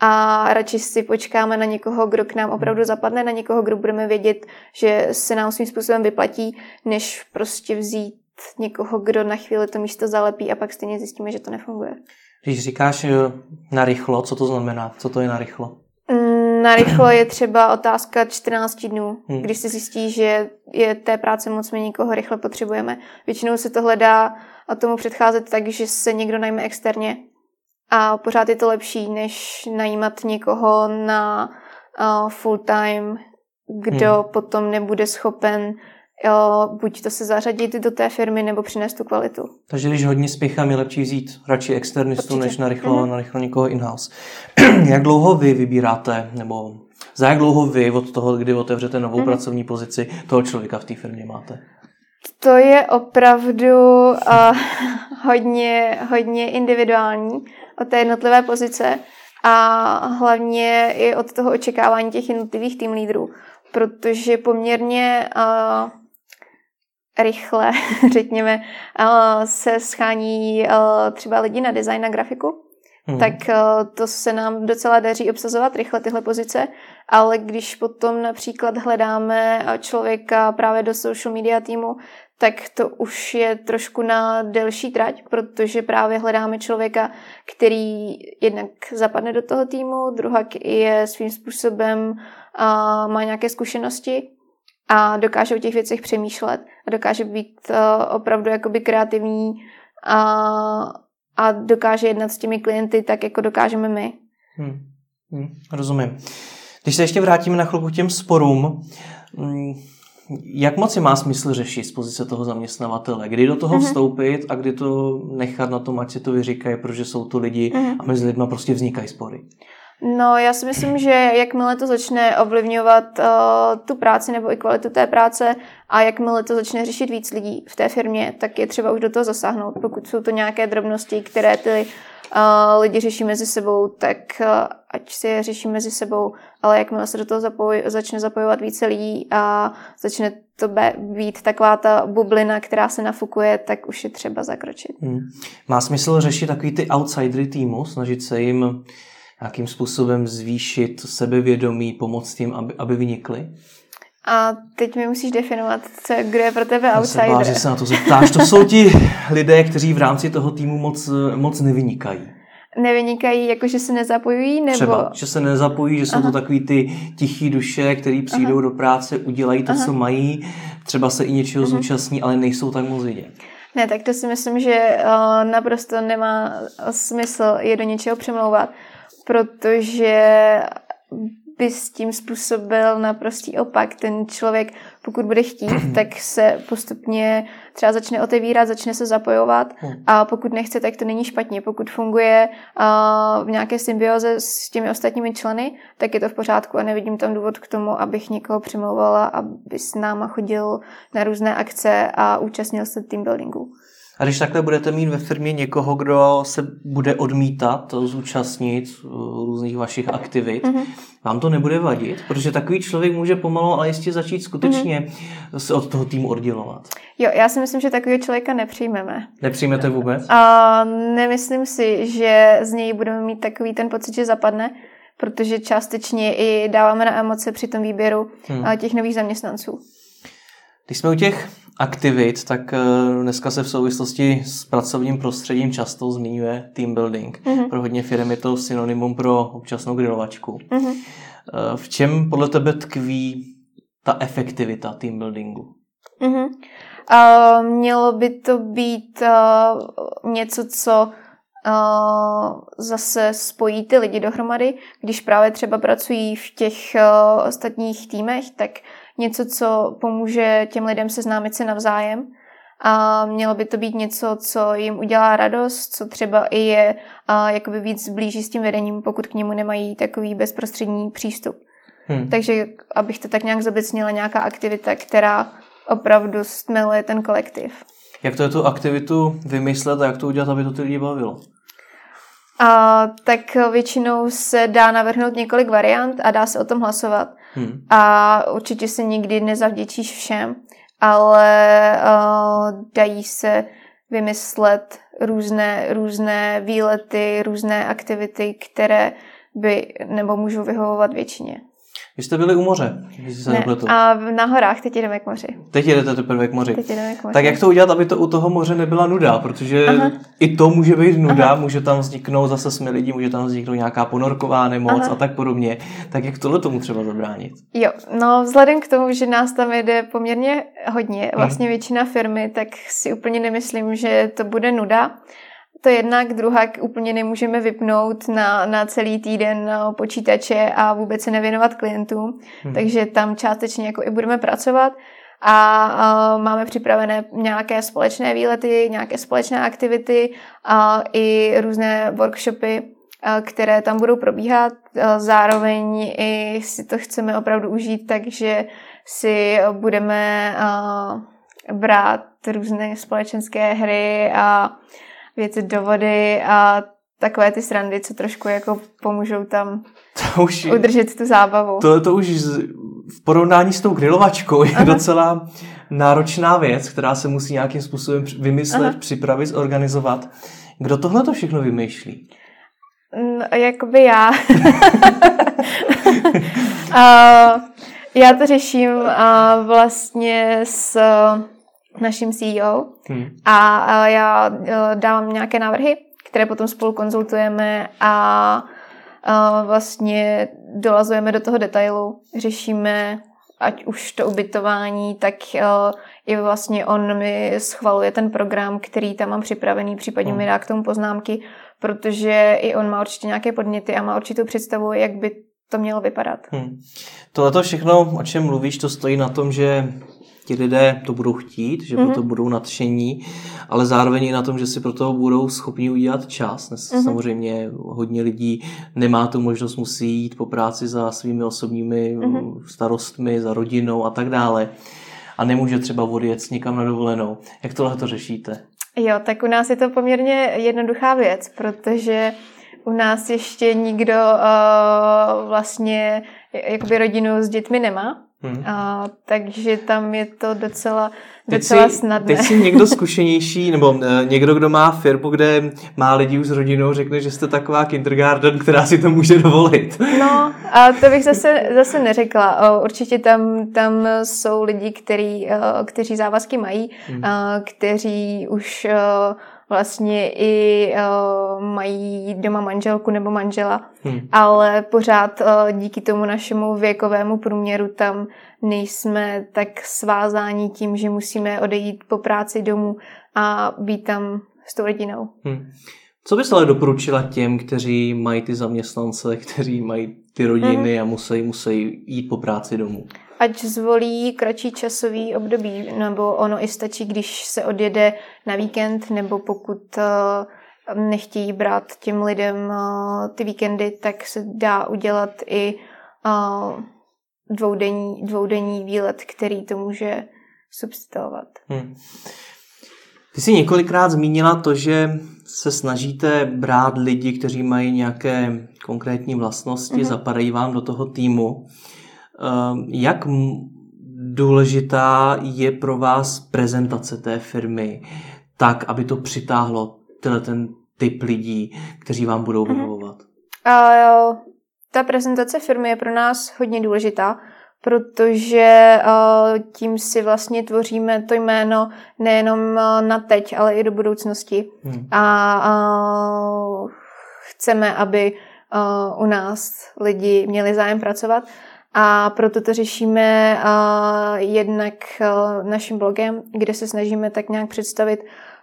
A radši si počkáme na někoho, kdo k nám opravdu zapadne, na někoho, kdo budeme vědět, že se nám svým způsobem vyplatí, než prostě vzít někoho, kdo na chvíli to místo zalepí a pak stejně zjistíme, že to nefunguje. Když říkáš na rychlo, co to znamená? Co to je na rychlo? Na rychlo je třeba otázka 14 dnů, hmm. když se zjistí, že je té práce moc, my někoho rychle potřebujeme. Většinou se to hledá a tomu předcházet tak, že se někdo najme externě. A pořád je to lepší, než najímat někoho na uh, full time, kdo hmm. potom nebude schopen buď to se zařadit do té firmy, nebo přinést tu kvalitu. Takže když hodně spěchám, je lepší vzít radši externistu, Určitě. než na rychlo, mm-hmm. na rychlo někoho in-house. jak dlouho vy vybíráte, nebo za jak dlouho vy od toho, kdy otevřete novou mm-hmm. pracovní pozici, toho člověka v té firmě máte? To je opravdu uh, hodně, hodně individuální od té jednotlivé pozice a hlavně i od toho očekávání těch jednotlivých tým lídrů, protože poměrně uh, rychle, řekněme, se schání třeba lidi na design, na grafiku, hmm. tak to se nám docela daří obsazovat rychle tyhle pozice, ale když potom například hledáme člověka právě do social media týmu, tak to už je trošku na delší trať, protože právě hledáme člověka, který jednak zapadne do toho týmu, druhak je svým způsobem má nějaké zkušenosti a dokáže o těch věcech přemýšlet a dokáže být uh, opravdu jakoby kreativní a, a dokáže jednat s těmi klienty tak, jako dokážeme my. Hmm. Hmm, rozumím. Když se ještě vrátíme na chvilku k těm sporům, mm, jak moc je má smysl řešit z pozice toho zaměstnavatele? Kdy do toho mm-hmm. vstoupit a kdy to nechat na tom, ať si to vyříkají, protože jsou to lidi mm-hmm. a mezi lidmi prostě vznikají spory? No, já si myslím, že jakmile to začne ovlivňovat uh, tu práci nebo i kvalitu té práce a jakmile to začne řešit víc lidí v té firmě, tak je třeba už do toho zasáhnout. Pokud jsou to nějaké drobnosti, které ty uh, lidi řeší mezi sebou, tak uh, ať si je řeší mezi sebou, ale jakmile se do toho zapoj, začne zapojovat více lidí a začne to být taková ta bublina, která se nafukuje, tak už je třeba zakročit. Hmm. Má smysl řešit takový ty outsidery týmu, snažit se jim nějakým způsobem zvýšit sebevědomí, pomoct tím, aby, aby vynikli? A teď mi musíš definovat, co, kdo je pro tebe outsider. Já se že se na to zeptáš. To jsou ti lidé, kteří v rámci toho týmu moc, moc nevynikají. Nevynikají, jako že se nezapojují? Nebo... Třeba, že se nezapojí, že jsou Aha. to takový ty tichý duše, který přijdou Aha. do práce, udělají to, Aha. co mají, třeba se i něčeho Aha. Mhm. zúčastní, ale nejsou tak moc vidět. Ne, tak to si myslím, že uh, naprosto nemá smysl je do něčeho přemlouvat protože by s tím způsobil naprostý opak. Ten člověk, pokud bude chtít, tak se postupně třeba začne otevírat, začne se zapojovat hmm. a pokud nechce, tak to není špatně. Pokud funguje v nějaké symbioze s těmi ostatními členy, tak je to v pořádku a nevidím tam důvod k tomu, abych někoho přimlouvala, aby s náma chodil na různé akce a účastnil se team buildingu. A když takhle budete mít ve firmě někoho, kdo se bude odmítat zúčastnit uh, různých vašich aktivit, mm-hmm. vám to nebude vadit? Protože takový člověk může pomalu ale jistě začít skutečně mm-hmm. se od toho týmu oddělovat. Jo, já si myslím, že takového člověka nepřijmeme. Nepřijmete vůbec? A nemyslím si, že z něj budeme mít takový ten pocit, že zapadne, protože částečně i dáváme na emoce při tom výběru hmm. těch nových zaměstnanců. Když jsme u těch aktivit, tak eh, dneska se v souvislosti s pracovním prostředím často zmiňuje team building. Mm-hmm. Pro hodně firm je to synonymum pro občasnou grilovačku. Mm-hmm. V čem podle tebe tkví ta efektivita team buildingu? Mm-hmm. Uh, mělo by to být uh, něco, co uh, zase spojí ty lidi dohromady. Když právě třeba pracují v těch uh, ostatních týmech, tak něco, co pomůže těm lidem seznámit se navzájem. A mělo by to být něco, co jim udělá radost, co třeba i je a, jakoby víc blíží s tím vedením, pokud k němu nemají takový bezprostřední přístup. Hmm. Takže abych to tak nějak zobecnila, nějaká aktivita, která opravdu stmeluje ten kolektiv. Jak to je tu aktivitu vymyslet a jak to udělat, aby to ty lidi bavilo? A, tak většinou se dá navrhnout několik variant a dá se o tom hlasovat. Hmm. A určitě se nikdy nezavděčíš všem, ale uh, dají se vymyslet různé, různé výlety, různé aktivity, které by nebo můžou vyhovovat většině. Vy jste byli u moře, se ne, a na horách, teď jdeme k moři. Teď jdete teprve k moři. Teď jdeme k moři. Tak jak to udělat, aby to u toho moře nebyla nuda, protože Aha. i to může být nuda, Aha. může tam vzniknout zase jsme lidi, může tam vzniknout nějaká ponorková nemoc Aha. a tak podobně. Tak jak tohle tomu třeba zabránit? Jo, no vzhledem k tomu, že nás tam jede poměrně hodně, vlastně většina firmy, tak si úplně nemyslím, že to bude nuda. To jednak, druhá úplně nemůžeme vypnout na, na celý týden počítače a vůbec se nevěnovat klientům, hmm. takže tam částečně jako i budeme pracovat a, a máme připravené nějaké společné výlety, nějaké společné aktivity a i různé workshopy, a, které tam budou probíhat. A zároveň i si to chceme opravdu užít, takže si budeme brát různé společenské hry a věci do vody a takové ty srandy, co trošku jako pomůžou tam to už, udržet tu zábavu. To, to už v porovnání s tou grilovačkou je Aha. docela náročná věc, která se musí nějakým způsobem vymyslet, Aha. připravit, zorganizovat. Kdo tohle to všechno vymýšlí? No, jakoby já. uh, já to řeším uh, vlastně s naším CEO hmm. a já e, dávám nějaké návrhy, které potom spolu konzultujeme a vlastně dolazujeme do toho detailu, řešíme ať už to ubytování, tak e, i vlastně on mi schvaluje ten program, který tam mám připravený, případně hmm. mi dá k tomu poznámky, protože i on má určitě nějaké podněty a má určitou představu, jak by to mělo vypadat. Hmm. Tohle všechno, o čem mluvíš, to stojí na tom, že ti lidé to budou chtít, že mm-hmm. to budou nadšení, ale zároveň i na tom, že si pro to budou schopni udělat čas. Mm-hmm. samozřejmě hodně lidí nemá tu možnost, musí jít po práci za svými osobními mm-hmm. starostmi, za rodinou a tak dále. A nemůže třeba odjet někam na dovolenou. Jak tohle to řešíte? Jo, tak u nás je to poměrně jednoduchá věc, protože u nás ještě nikdo uh, vlastně jakoby rodinu s dětmi nemá. Hmm. A, takže tam je to docela, docela teď si, snadné. Teď si někdo zkušenější, nebo uh, někdo, kdo má firmu, kde má lidi už s rodinou, řekne, že jste taková kindergarten, která si to může dovolit. No, a to bych zase, zase neřekla. Určitě tam, tam jsou lidi, který, kteří závazky mají, hmm. kteří už vlastně i uh, mají doma manželku nebo manžela, hmm. ale pořád uh, díky tomu našemu věkovému průměru tam nejsme tak svázáni tím, že musíme odejít po práci domů a být tam s tou rodinou. Hmm. Co bys ale doporučila těm, kteří mají ty zaměstnance, kteří mají ty rodiny hmm. a musí, musí jít po práci domů? Ať zvolí kratší časový období, nebo ono i stačí, když se odjede na víkend, nebo pokud eh, nechtějí brát těm lidem eh, ty víkendy, tak se dá udělat i eh, dvoudenní, dvoudenní výlet, který to může substituovat. Hmm. Ty jsi několikrát zmínila to, že se snažíte brát lidi, kteří mají nějaké konkrétní vlastnosti, mm-hmm. zapadají vám do toho týmu. Ehm, jak důležitá je pro vás prezentace té firmy, tak, aby to přitáhlo tenhle ten typ lidí, kteří vám budou mhm. vyhovovat? Uh, ta prezentace firmy je pro nás hodně důležitá, protože uh, tím si vlastně tvoříme to jméno nejenom uh, na teď, ale i do budoucnosti. Hmm. A uh, chceme, aby uh, u nás lidi měli zájem pracovat. A proto to řešíme uh, jednak uh, naším blogem, kde se snažíme tak nějak představit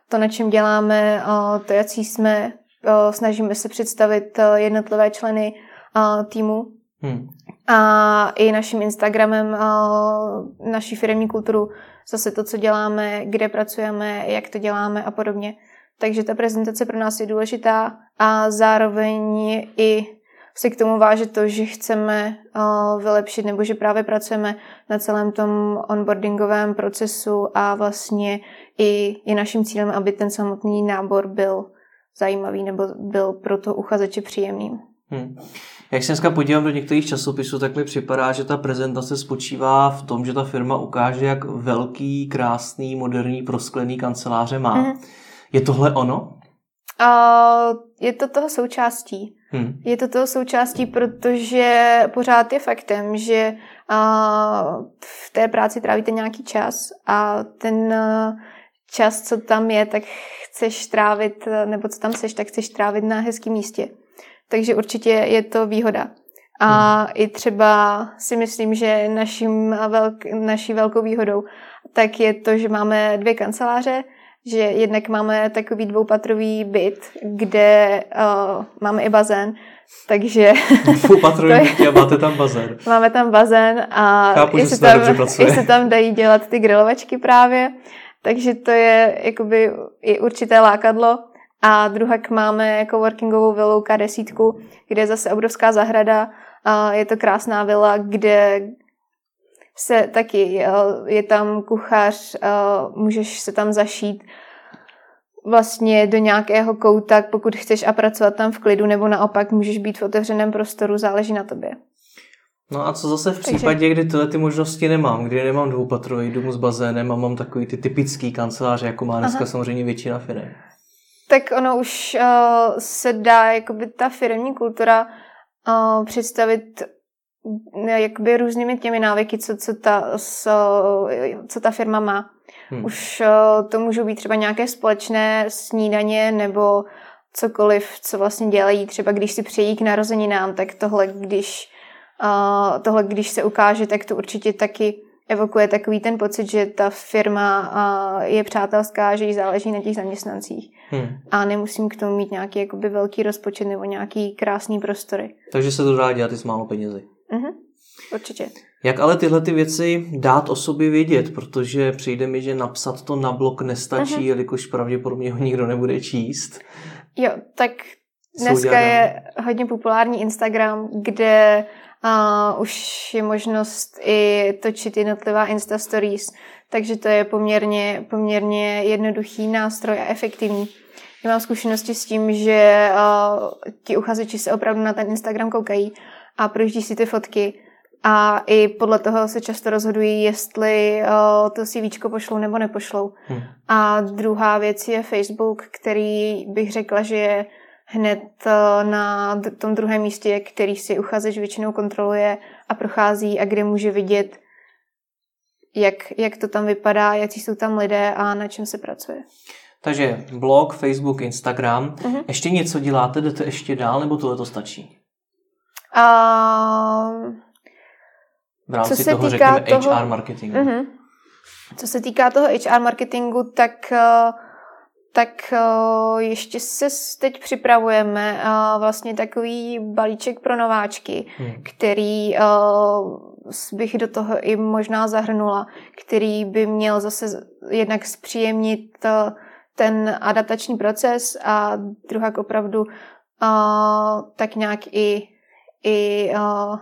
to, na čem děláme, uh, to, jaký jsme. Uh, snažíme se představit uh, jednotlivé členy uh, týmu. Hmm. A i naším Instagramem, uh, naší firmní kulturu, zase to, co děláme, kde pracujeme, jak to děláme a podobně. Takže ta prezentace pro nás je důležitá a zároveň i se k tomu váže to, že chceme uh, vylepšit nebo že právě pracujeme na celém tom onboardingovém procesu a vlastně i je naším cílem, aby ten samotný nábor byl zajímavý nebo byl pro to uchazeče příjemným. Hmm. Jak se dneska podívám do některých časopisů, tak mi připadá, že ta prezentace spočívá v tom, že ta firma ukáže, jak velký, krásný, moderní, prosklený kanceláře má. Hmm. Je tohle ono? Uh, je to toho součástí. Hmm. Je to toho součástí, protože pořád je faktem, že v té práci trávíte nějaký čas a ten čas, co tam je, tak chceš trávit, nebo co tam seš, tak chceš trávit na hezkém místě. Takže určitě je to výhoda. A hmm. i třeba si myslím, že naším velk, naší velkou výhodou tak je to, že máme dvě kanceláře, že jednak máme takový dvoupatrový byt, kde uh, máme i bazén, takže... Dvoupatrový byt a máte tam bazén. Máme tam bazén a Chápu, jestli, tam, jestli tam dají dělat ty grilovačky právě, takže to je jakoby i určité lákadlo. A druhak máme coworkingovou vilu K10, kde je zase obrovská zahrada. A je to krásná vila, kde se taky, je tam kuchař, můžeš se tam zašít vlastně do nějakého kouta, pokud chceš a pracovat tam v klidu, nebo naopak můžeš být v otevřeném prostoru, záleží na tobě. No a co zase v případě, kdy tyhle ty možnosti nemám, kdy nemám dvoupatrový dům s bazénem a mám takový ty typický kanceláře, jako má dneska Aha. samozřejmě většina firm? Tak ono už uh, se dá, jakoby ta firmní kultura uh, představit jakoby různými těmi návyky, co, co, ta, co, co ta firma má. Hmm. Už uh, to můžou být třeba nějaké společné snídaně nebo cokoliv, co vlastně dělají. Třeba když si přejí k narozeninám, tak tohle, když, uh, tohle, když se ukáže, tak to určitě taky evokuje takový ten pocit, že ta firma uh, je přátelská, že jí záleží na těch zaměstnancích. Hmm. A nemusím k tomu mít nějaký jakoby velký rozpočet nebo nějaký krásný prostory. Takže se to dá dělat i s málo penězi. Uh-huh. Určitě. Jak ale tyhle ty věci dát o sobě vědět, protože přijde mi, že napsat to na blog nestačí, uh-huh. jelikož pravděpodobně ho nikdo nebude číst. Jo, tak dneska je hodně populární Instagram, kde uh, už je možnost i točit jednotlivá Insta Stories, takže to je poměrně, poměrně jednoduchý nástroj a efektivní. Já mám zkušenosti s tím, že uh, ti uchazeči se opravdu na ten Instagram koukají a projíždí si ty fotky a i podle toho se často rozhodují, jestli uh, to víčko pošlou nebo nepošlou. Hmm. A druhá věc je Facebook, který bych řekla, že je hned uh, na tom druhém místě, který si uchazeč většinou kontroluje a prochází a kde může vidět, jak, jak to tam vypadá, jaký jsou tam lidé a na čem se pracuje. Takže blog, Facebook, Instagram. Uh-huh. Ještě něco děláte? Jdete ještě dál nebo tohle to stačí? Uh, v rámci co se toho, týká řekněme, toho, HR marketingu. Uh-huh. Co se týká toho HR marketingu, tak, uh, tak uh, ještě se teď připravujeme uh, vlastně takový balíček pro nováčky, hmm. který bych do toho i možná zahrnula, který by měl zase jednak zpříjemnit ten adaptační proces a druhá opravdu tak nějak i i uh,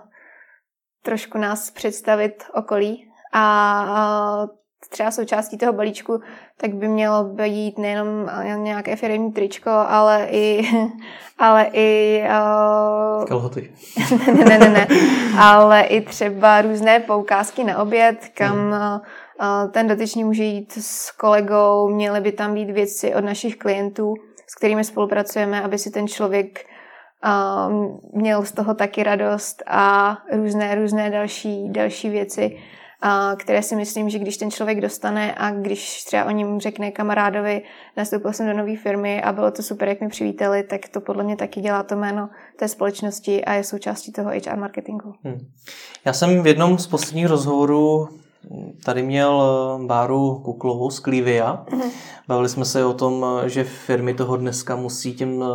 trošku nás představit okolí. A uh, třeba součástí toho balíčku, tak by mělo být nejenom nějaké firmní tričko, ale i, ale i uh, Kalhoty. ne, ne, ne, ne, ale i třeba různé poukázky na oběd, kam hmm. ten dotyčný může jít s kolegou, měly by tam být věci od našich klientů, s kterými spolupracujeme, aby si ten člověk uh, měl z toho taky radost a různé, různé další, další věci které si myslím, že když ten člověk dostane a když třeba o něm řekne kamarádovi, nastoupil jsem do nové firmy a bylo to super, jak mi přivítali, tak to podle mě taky dělá to jméno té společnosti a je součástí toho HR marketingu. Hmm. Já jsem v jednom z posledních rozhovorů tady měl eh, Báru Kuklovou z Clivia. Mm-hmm. Bavili jsme se o tom, eh, že firmy toho dneska musí těm eh,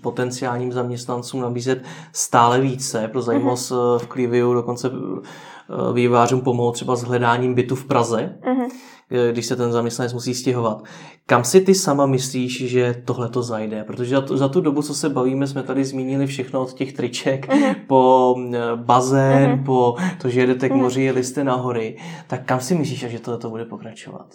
potenciálním zaměstnancům nabízet stále více. Pro zajímavost mm-hmm. v Cliviu dokonce vývářům pomoct třeba s hledáním bytu v Praze, uh-huh. Když se ten zaměstnanec musí stěhovat. Kam si ty sama myslíš, že tohle to zajde? Protože za tu dobu, co se bavíme, jsme tady zmínili všechno od těch triček uh-huh. po eh, bazén, uh-huh. po to, že jedete k moři, jeli jste na hory. Tak kam si myslíš, že tohle to bude pokračovat?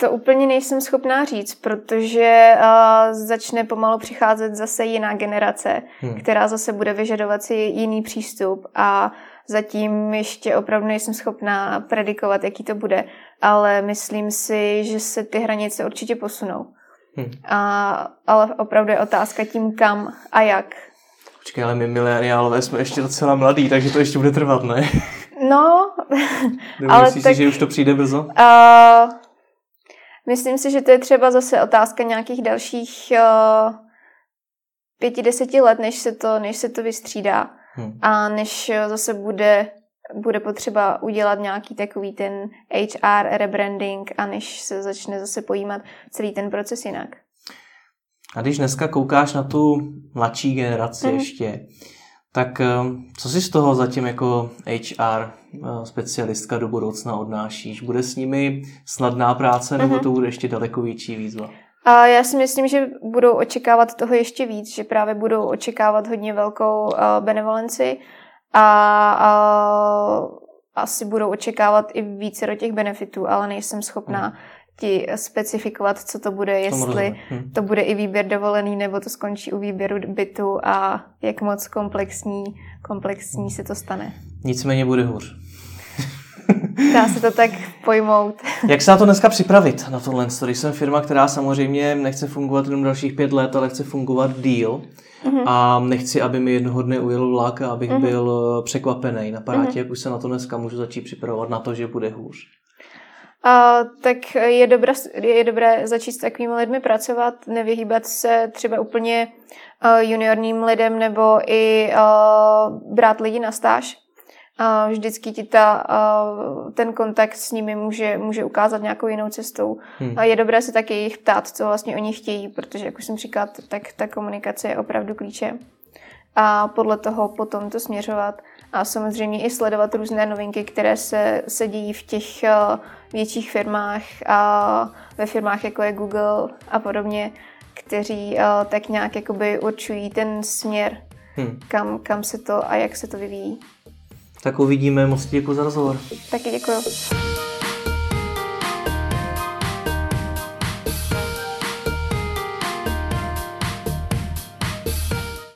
To úplně nejsem schopná říct, protože uh, začne pomalu přicházet zase jiná generace, hmm. která zase bude vyžadovat si jiný přístup a Zatím ještě opravdu nejsem schopná predikovat, jaký to bude, ale myslím si, že se ty hranice určitě posunou. Hmm. A, ale opravdu je otázka tím kam a jak. Počkej, ale my mileniálové jsme ještě docela mladí, takže to ještě bude trvat, ne? No, ale myslíš tak, si, že už to přijde brzo? Uh, myslím si, že to je třeba zase otázka nějakých dalších uh, pěti, deseti let, než se to, než se to vystřídá. Hmm. A než zase bude, bude potřeba udělat nějaký takový ten HR rebranding a než se začne zase pojímat celý ten proces jinak. A když dneska koukáš na tu mladší generaci hmm. ještě, tak eh, co si z toho zatím jako HR eh, specialistka do budoucna odnášíš? Bude s nimi snadná práce nebo mm-hmm. to bude ještě daleko větší výzva? A já si myslím, že budou očekávat toho ještě víc, že právě budou očekávat hodně velkou uh, benevolenci a, a asi budou očekávat i více do těch benefitů, ale nejsem schopná hmm. ti specifikovat, co to bude, jestli hmm. to bude i výběr dovolený, nebo to skončí u výběru bytu a jak moc komplexní, komplexní se to stane. Nicméně bude hůř. Dá se to tak pojmout. Jak se na to dneska připravit, na tohle? Když jsem firma, která samozřejmě nechce fungovat jenom dalších pět let, ale chce fungovat díl mm-hmm. a nechci, aby mi jednoho dne ujel vlak a abych mm-hmm. byl eh, překvapený. na mm-hmm. jak už se na to dneska můžu začít připravovat na to, že bude hůř. A, tak je dobré, je dobré začít s takovými lidmi pracovat, nevyhýbat se třeba úplně uh, juniorním lidem nebo i uh, brát lidi na stáž, a vždycky ti ta, ten kontakt s nimi může, může ukázat nějakou jinou cestou. Hmm. A je dobré se taky jich ptát, co vlastně oni chtějí, protože, jak už jsem říkala, tak ta komunikace je opravdu klíčem. A podle toho potom to směřovat. A samozřejmě i sledovat různé novinky, které se, se dějí v těch větších firmách a ve firmách, jako je Google a podobně, kteří tak nějak jakoby určují ten směr, hmm. kam, kam se to a jak se to vyvíjí. Tak uvidíme, moc děkuji za rozhovor. Taky děkuji.